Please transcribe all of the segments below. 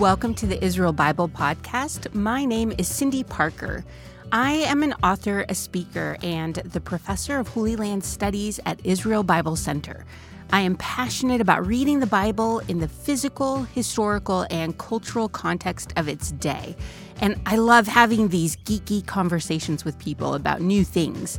Welcome to the Israel Bible Podcast. My name is Cyndi Parker. I am an author, a speaker, and the professor of Holy Land Studies at Israel Bible Center. I am passionate about reading the Bible in the physical, historical, and cultural context of its day. And I love having these geeky conversations with people about new things.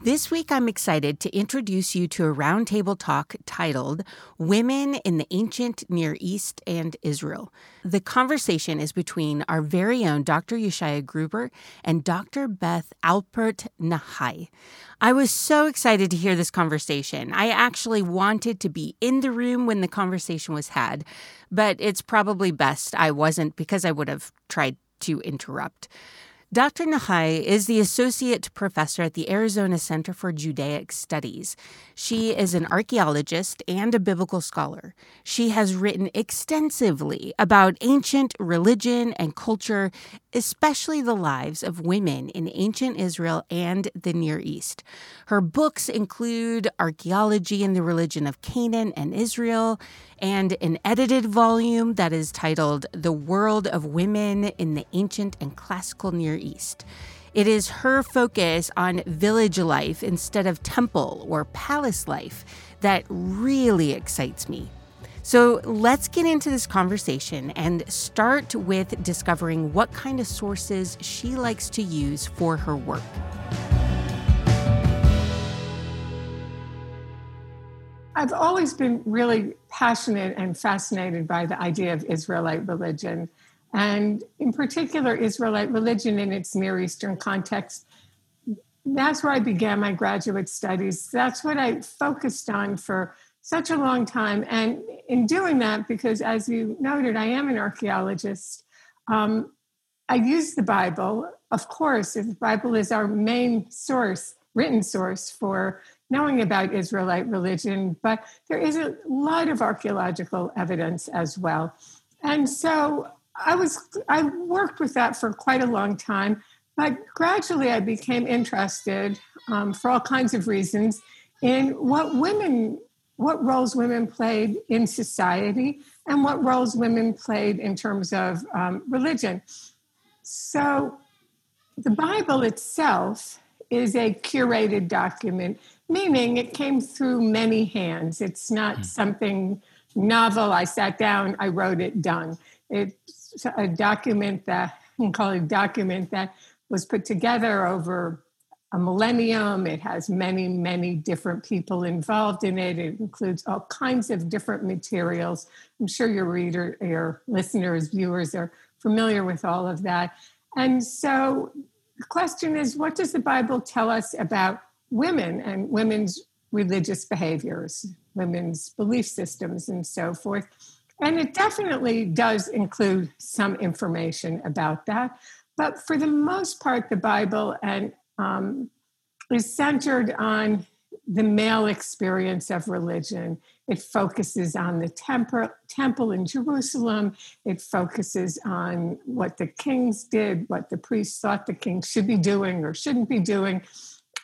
This week, I'm excited to introduce you to a roundtable talk titled Women in the Ancient Near East and Israel. The conversation is between our very own Dr. Yeshaya Gruber and Dr. Beth Alpert Nakhai. I was so excited to hear this conversation. I actually wanted to be in the room when the conversation was had, but it's probably best I wasn't because I would have tried to interrupt. Dr. Nakhai is the associate professor at the Arizona Center for Judaic Studies. She is an archaeologist and a biblical scholar. She has written extensively about ancient religion and culture, especially the lives of women in ancient Israel and the Near East. Her books include Archaeology and the Religion of Canaan and Israel, and an edited volume that is titled The World of Women in the Ancient and Classical Near East. It is her focus on village life instead of temple or palace life that really excites me. So let's get into this conversation and start with discovering what kind of sources she likes to use for her work. I've always been really passionate and fascinated by the idea of Israelite religion, and in particular, Israelite religion in its Near Eastern context. That's where I began my graduate studies. That's what I focused on for such a long time. And in doing that, because as you noted, I am an archaeologist, um, I use the Bible. Of course, the Bible is our main source, written source for knowing about Israelite religion, but there is a lot of archaeological evidence as well. And so I was I worked with that for quite a long time, but gradually I became interested um, for all kinds of reasons in what women what roles women played in society and what roles women played in terms of um, religion. So the Bible itself is a curated document meaning it came through many hands. It's not hmm. something novel. I sat down, I wrote it, done. It's a document that, I can call it a document that was put together over a millennium. It has many, many different people involved in it. It includes all kinds of different materials. I'm sure your reader, your listeners, viewers are familiar with all of that. And so the question is what does the Bible tell us about women and women's religious behaviors, women's belief systems, and so forth. And it definitely does include some information about that. But for the most part, the Bible and um, is centered on the male experience of religion. It focuses on the temple, temple in Jerusalem. It focuses on what the kings did, what the priests thought the kings should be doing or shouldn't be doing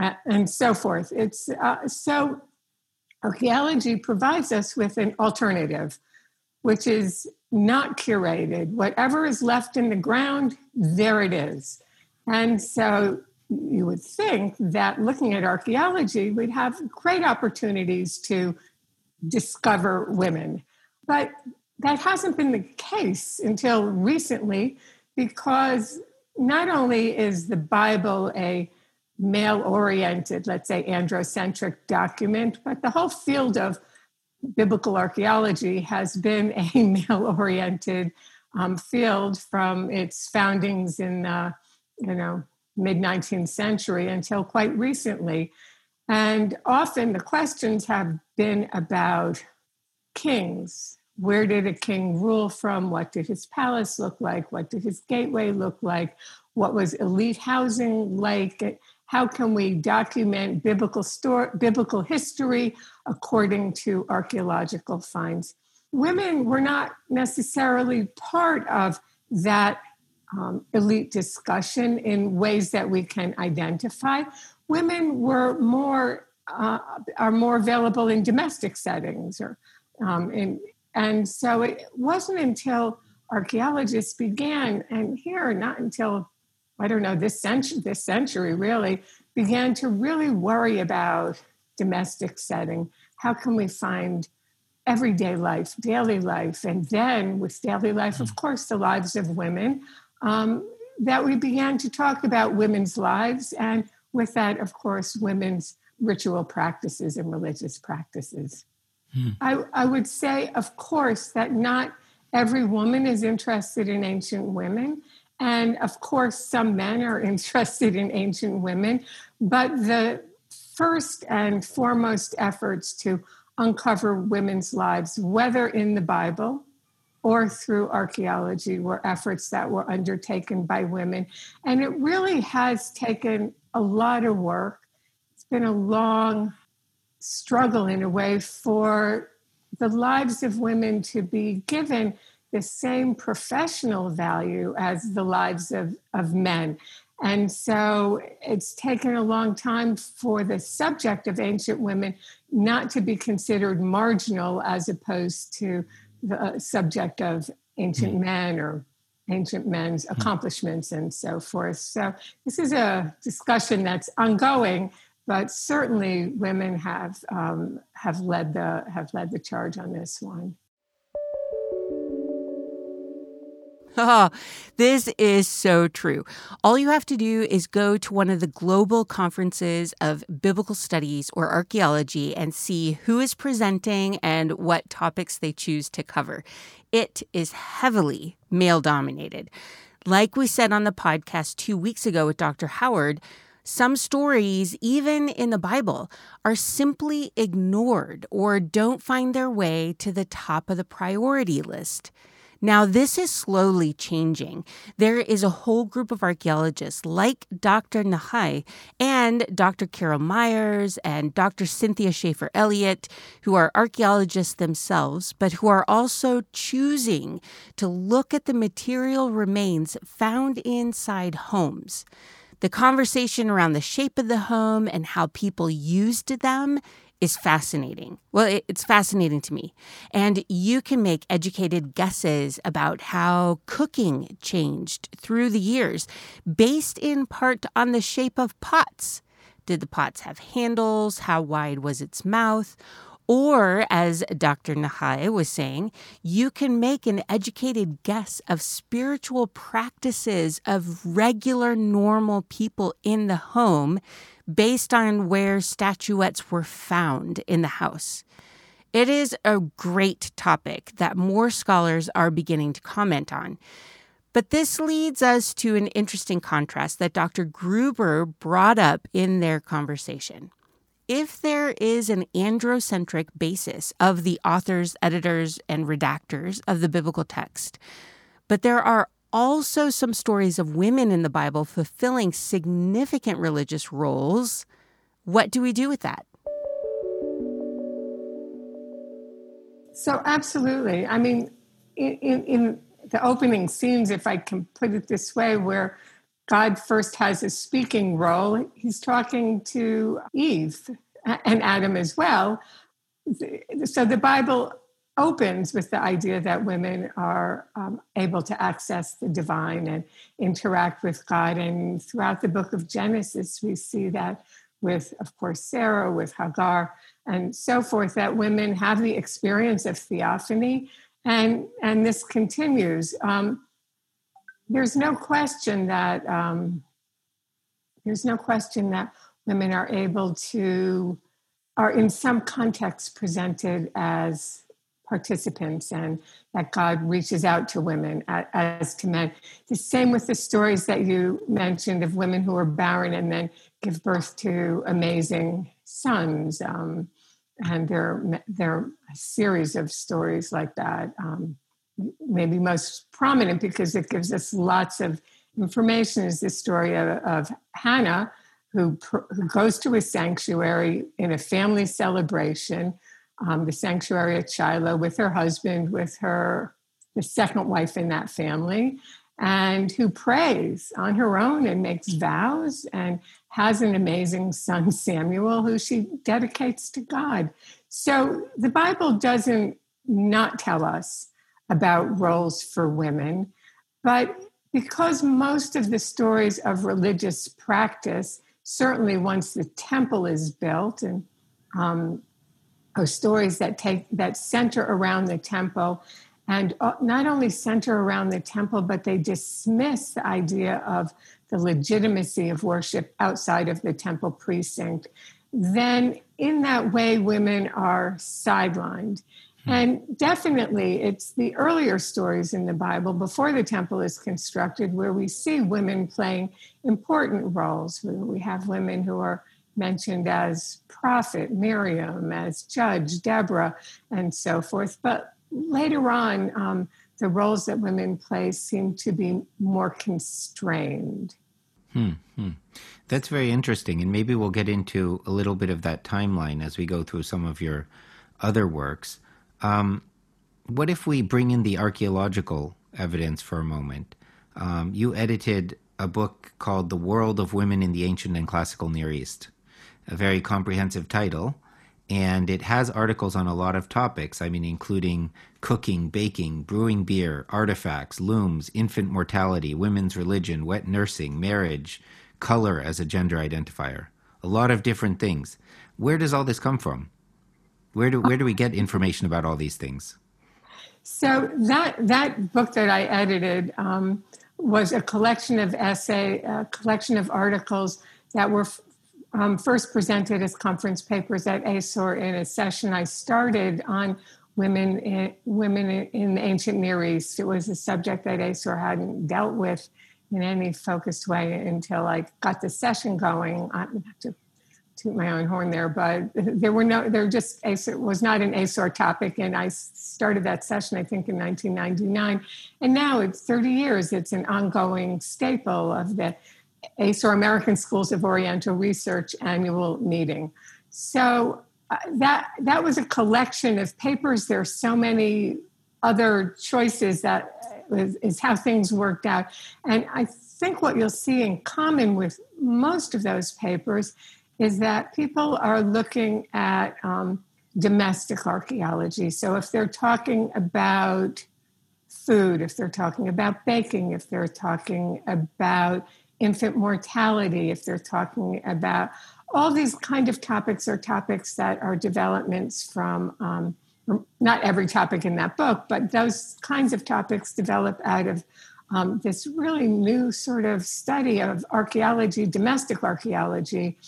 uh, and so forth. It's uh, so archaeology provides us with an alternative, which is not curated. Whatever is left in the ground, there it is. And so you would think that looking at archaeology, we'd have great opportunities to discover women. But that hasn't been the case until recently because not only is the Bible a male oriented, let's say androcentric document, but the whole field of biblical archaeology has been a male oriented um, field from its foundings in uh, you know mid 19th century until quite recently and often the questions have been about kings. Where did a king rule from? What did his palace look like? What did his gateway look like? What was elite housing like? How can we document biblical story, biblical history according to archaeological finds? Women were not necessarily part of that um, elite discussion in ways that we can identify. Women were more uh, are more available in domestic settings, or um, in, and so it wasn't until archaeologists began, and here not until I don't know this century, this century really began to really worry about domestic setting. How can we find everyday life, daily life, and then with daily life, of hmm. course, the lives of women. Um, that we began to talk about women's lives, and with that, of course, women's ritual practices and religious practices. Hmm. I, I would say, of course, that not every woman is interested in ancient women. And of course, some men are interested in ancient women. But the first and foremost efforts to uncover women's lives, whether in the Bible or through archaeology, were efforts that were undertaken by women. And it really has taken a lot of work. It's been a long struggle, in a way, for the lives of women to be given the same professional value as the lives of, of men. And so it's taken a long time for the subject of ancient women not to be considered marginal as opposed to the uh, subject of ancient mm. men or ancient men's mm. accomplishments and so forth. So this is a discussion that's ongoing, but certainly women have um, have led the have led the charge on this one. This is so true. All you have to do is go to one of the global conferences of biblical studies or archaeology and see who is presenting and what topics they choose to cover. It is heavily male dominated. Like we said on the podcast two weeks ago with Dr. Howard, some stories, even in the Bible, are simply ignored or don't find their way to the top of the priority list. Now, this is slowly changing. There is a whole group of archaeologists like Dr. Nakhai and Dr. Carol Meyers and Dr. Cynthia Shafer Elliott, who are archaeologists themselves, but who are also choosing to look at the material remains found inside homes. The conversation around the shape of the home and how people used them is fascinating. Well, it's fascinating to me. And you can make educated guesses about how cooking changed through the years, based in part on the shape of pots. Did the pots have handles? How wide was its mouth? Or, as Dr. Nakhai was saying, you can make an educated guess of spiritual practices of regular, normal people in the home based on where statuettes were found in the house. It is a great topic that more scholars are beginning to comment on. But this leads us to an interesting contrast that Dr. Gruber brought up in their conversation. If there is an androcentric basis of the authors, editors, and redactors of the biblical text, but there are also some stories of women in the Bible fulfilling significant religious roles. What do we do with that? So, absolutely. I mean, in, in, in, the opening scenes, if I can put it this way, where God first has a speaking role, he's talking to Eve and Adam as well. So, the Bible opens with the idea that women are um, able to access the divine and interact with God. And throughout the book of Genesis, we see that with, of course, Sarah, with Hagar, and so forth, that women have the experience of theophany. And, and this continues. Um, there's no question that um, there's no question that women are able to are in some context presented as participants and that God reaches out to women as to men. The same with the stories that you mentioned of women who are barren and then give birth to amazing sons. Um, and there, there are a series of stories like that. Um, maybe most prominent because it gives us lots of information is the story of, of Hannah, who, who goes to a sanctuary in a family celebration, um, the sanctuary at Shiloh, with her husband, with her the second wife in that family, and who prays on her own and makes vows and has an amazing son, Samuel, who she dedicates to God. So the Bible doesn't not tell us about roles for women, but because most of the stories of religious practice, certainly once the temple is built, and um, stories that take that center around the temple, and uh, not only center around the temple, but they dismiss the idea of the legitimacy of worship outside of the temple precinct. Then, in that way, women are sidelined. Hmm. And definitely, it's the earlier stories in the Bible before the temple is constructed where we see women playing important roles. We have women who are mentioned as prophet, Miriam, as judge, Deborah, and so forth. But later on, um, the roles that women play seem to be more constrained. Hmm, hmm. That's very interesting. And maybe we'll get into a little bit of that timeline as we go through some of your other works. Um, what if we bring in the archaeological evidence for a moment? Um, you edited a book called The World of Women in the Ancient and Classical Near East, a very comprehensive title. And it has articles on a lot of topics, I mean, including cooking, baking, brewing beer, artifacts, looms, infant mortality, women's religion, wet nursing, marriage, color as a gender identifier. A lot of different things. Where does all this come from? Where do where do we get information about all these things? So that that book that I edited um, was a collection of essay, a collection of articles that were um, first presented as conference papers at ASOR in a session I started on women in, women in the ancient Near East. It was a subject that ASOR hadn't dealt with in any focused way until I got the session going. I have to toot my own horn there, but there were no, there just ASOR was not an ASOR topic, and I started that session I think in 1999, and now it's 30 years. It's an ongoing staple of the ASOR American Schools of Oriental Research annual meeting. So uh, that that was a collection of papers. There are so many other choices that is, is how things worked out, and I think what you'll see in common with most of those papers is that people are looking at um, domestic archaeology. So if they're talking about food, if they're talking about baking, if they're talking about infant mortality, if they're talking about all these kind of topics are topics that are developments from um, not every topic in that book, but those kinds of topics develop out of um, this really new sort of study of archaeology, domestic archaeology,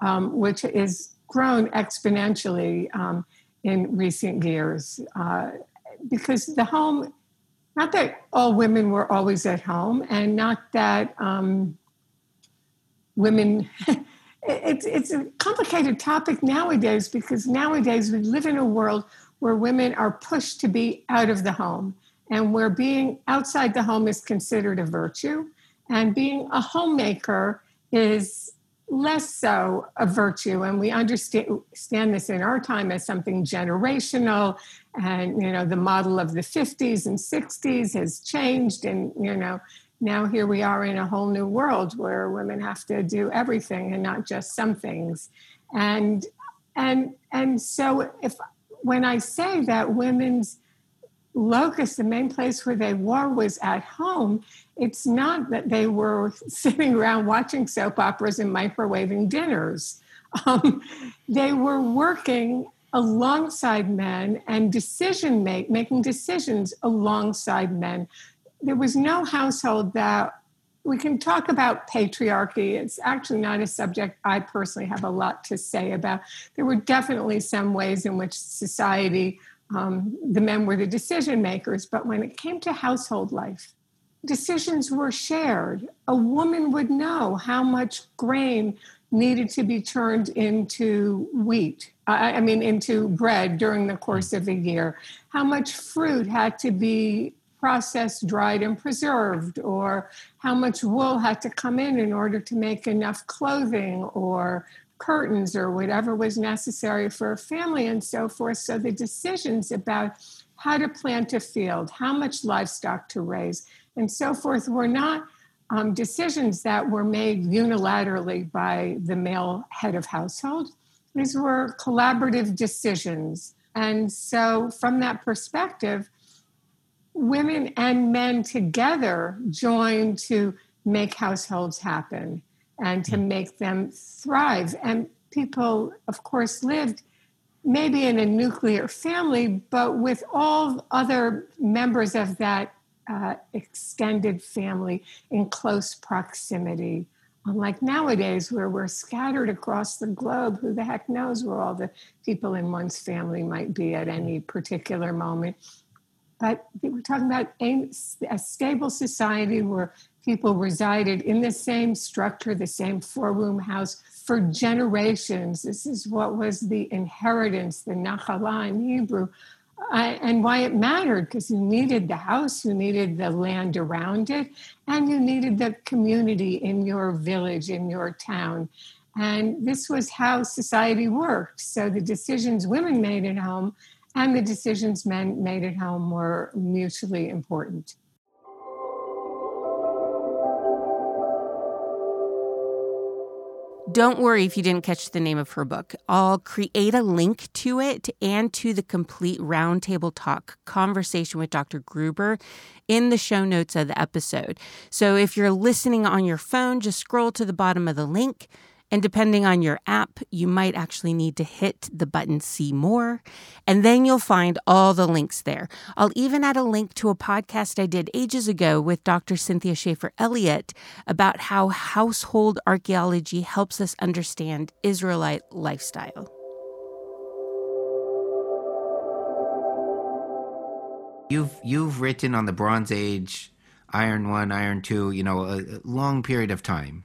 um, which is grown exponentially um, in recent years. Uh, because the home, not that all women were always at home, and not that um, women. Mm-hmm. it's it's a complicated topic nowadays because nowadays we live in a world where women are pushed to be out of the home and where being outside the home is considered a virtue and being a homemaker is less so a virtue and we understand this in our time as something generational and you know the model of the 50s and 60s has changed and you know now here we are in a whole new world where women have to do everything and not just some things. And and and so if when i say that women's locus the main place where they were was at home it's not that they were sitting around watching soap operas and microwaving dinners. Um, they were working alongside men and decision make making decisions alongside men there was no household that we can talk about patriarchy. It's actually not a subject I personally have a lot to say about. There were definitely some ways in which society, um, the men were the decision makers, but when it came to household life, decisions were shared. A woman would know how much grain needed to be turned into wheat, I, I mean, into bread during the course of a year, how much fruit had to be processed, dried, and preserved, or how much wool had to come in in order to make enough clothing or curtains or whatever was necessary for a family and so forth. So the decisions about how to plant a field, how much livestock to raise, and so forth were not um, decisions that were made unilaterally by the male head of household. These were collaborative decisions. And so, from that perspective, women and men together joined to make households happen and to hmm. make them thrive. And people, of course, lived maybe in a nuclear family, but with all other members of that uh, extended family in close proximity. Unlike nowadays, where we're scattered across the globe, who the heck knows where all the people in one's family might be at any particular moment. But we're talking about a, a stable society where people resided in the same structure, the same four room house for generations. This is what was the inheritance, the nachala in Hebrew, and why it mattered because you needed the house, you needed the land around it, and you needed the community in your village, in your town. And this was how society worked. So the decisions women made at home and the decisions men made at home were mutually important. Don't worry if you didn't catch the name of her book. I'll create a link to it and to the complete roundtable talk conversation with Dr. Gruber in the show notes of the episode. So if you're listening on your phone, just scroll to the bottom of the link and depending on your app, you might actually need to hit the button See More, and then you'll find all the links there. I'll even add a link to a podcast I did ages ago with Dr. Cynthia Shafer Elliott about how household archaeology helps us understand Israelite lifestyle. You've you've written on the Bronze Age, Iron One, Iron Two, you know, a, a long period of time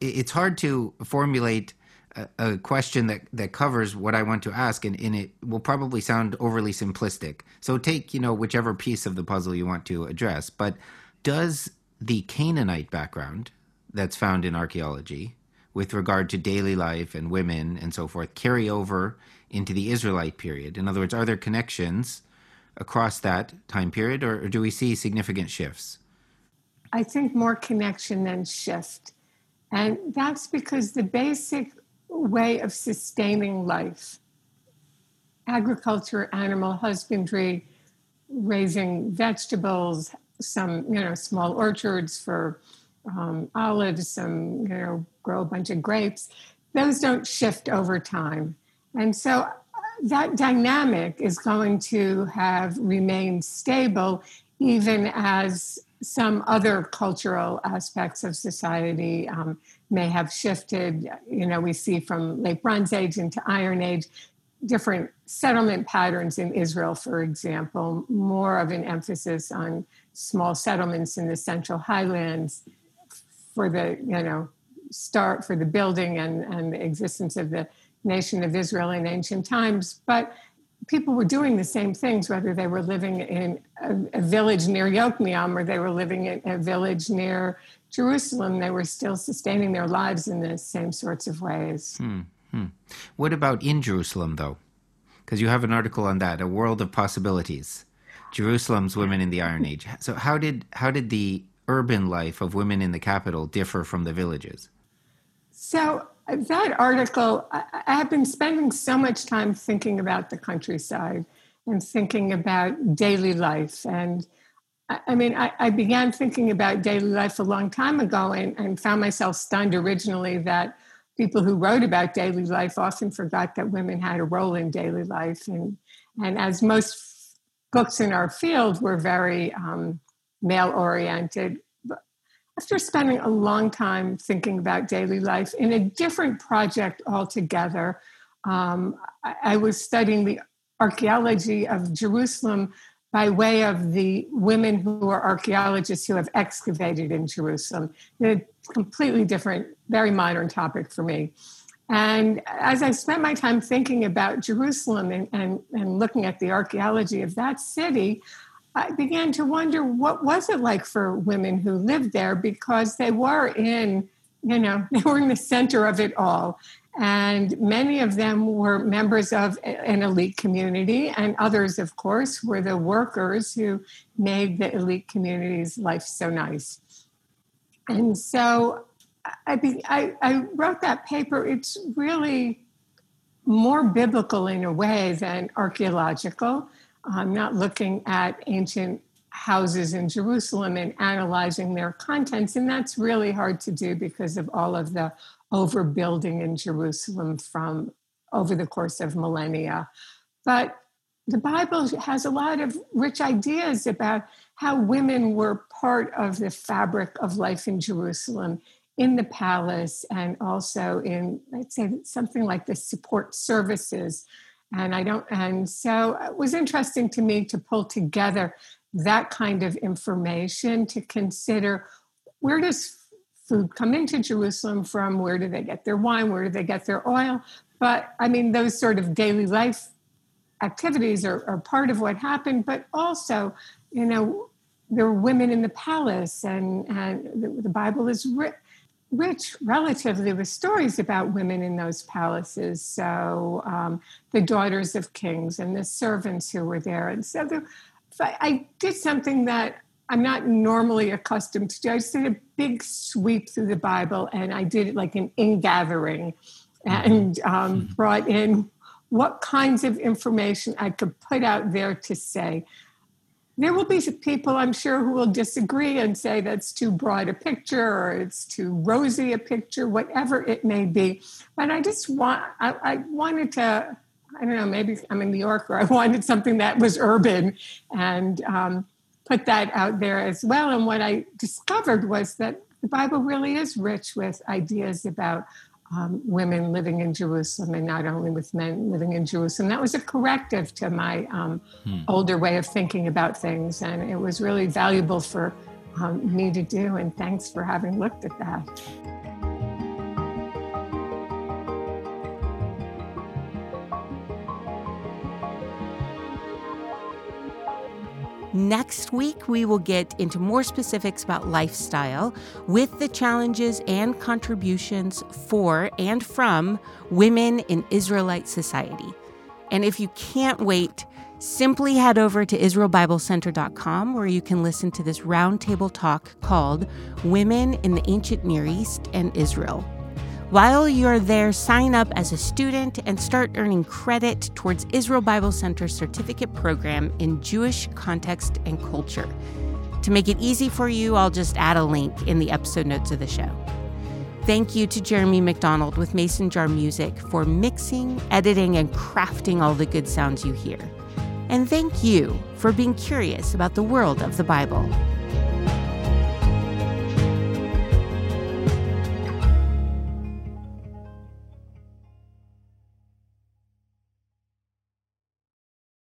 it's hard to formulate a, a, question that, that covers what I want to ask, and, and it will probably sound overly simplistic. So take, you know, whichever piece of the puzzle you want to address. But does the Canaanite background that's found in archaeology with regard to daily life and women and so forth carry over into the Israelite period? In other words, are there connections across that time period, or, or do we see significant shifts? I think more connection than shift. And that's because the basic way of sustaining life, agriculture, animal husbandry, raising vegetables, some, you know, small orchards for um, olives, some, you know, grow a bunch of grapes, those don't shift over time. And so uh, that dynamic is going to have remained stable even as some other cultural aspects of society um, may have shifted. You know, we see from late Bronze Age into Iron Age different settlement patterns in Israel, for example, more of an emphasis on small settlements in the Central Highlands for the, you know, start for the building and, and the existence of the nation of Israel in ancient times. But people were doing the same things, whether they were living in a, a, village near Yokneam or they were living in a village near Jerusalem. They were still sustaining their lives in the same sorts of ways. Hmm, hmm. What about in Jerusalem, though? Because you have an article on that, a world of possibilities. Jerusalem's women in the Iron Age. So how did how did the urban life of women in the capital differ from the villages? So that article, I, have been spending so much time thinking about the countryside and thinking about daily life. And I, I mean, I, I, began thinking about daily life a long time ago and, and found myself stunned originally that people who wrote about daily life often forgot that women had a role in daily life. And, and as most books in our field were very um, male oriented, after spending a long time thinking about daily life in a different project altogether, um, I, I, was studying the archaeology of Jerusalem by way of the women who are archaeologists who have excavated in Jerusalem. A completely different, very modern topic for me. And as I spent my time thinking about Jerusalem and, and, and looking at the archaeology of that city, I began to wonder what was it like for women who lived there because they were in, you know, they were in the center of it all. And many of them were members of an elite community, and others, of course, were the workers who made the elite community's life so nice. And so I, be, I, I wrote that paper. It's really more biblical in a way than archaeological. I'm not looking at ancient houses in Jerusalem and analyzing their contents, and that's really hard to do because of all of the overbuilding in Jerusalem from over the course of millennia. But the Bible has a lot of rich ideas about how women were part of the fabric of life in Jerusalem, in the palace, and also in, let's say, something like the support services. And I don't, and so it was interesting to me to pull together that kind of information to consider where does food come into Jerusalem from? Where do they get their wine? Where do they get their oil? But I mean, those sort of daily life activities are, are part of what happened, but also, you know, there were women in the palace, and, and the, the Bible is ri- rich relatively with stories about women in those palaces. So, um, the daughters of kings and the servants who were there. And so, the, I did something that I'm not normally accustomed to do. I just did a big sweep through the Bible and I did it like an ingathering and um, mm-hmm. brought in what kinds of information I could put out there to say. There will be people, I'm sure, who will disagree and say that's too broad a picture or it's too rosy a picture, whatever it may be. But I just want, I, I wanted to, I don't know, maybe I'm a New Yorker. I wanted something that was urban and um, put that out there as well. And what I discovered was that the Bible really is rich with ideas about um, women living in Jerusalem and not only with men living in Jerusalem. That was a corrective to my um, hmm. older way of thinking about things. And it was really valuable for um, me to do. And thanks for having looked at that. Next week, we will get into more specifics about lifestyle with the challenges and contributions for and from women in Israelite society. And if you can't wait, simply head over to IsraelBibleCenter.com where you can listen to this roundtable talk called Women in the Ancient Near East and Israel. While you're there, sign up as a student and start earning credit towards Israel Bible Center's certificate program in Jewish context and culture. To make it easy for you, I'll just add a link in the episode notes of the show. Thank you to Jeremy McDonald with Mason Jar Music for mixing, editing, and crafting all the good sounds you hear. And thank you for being curious about the world of the Bible.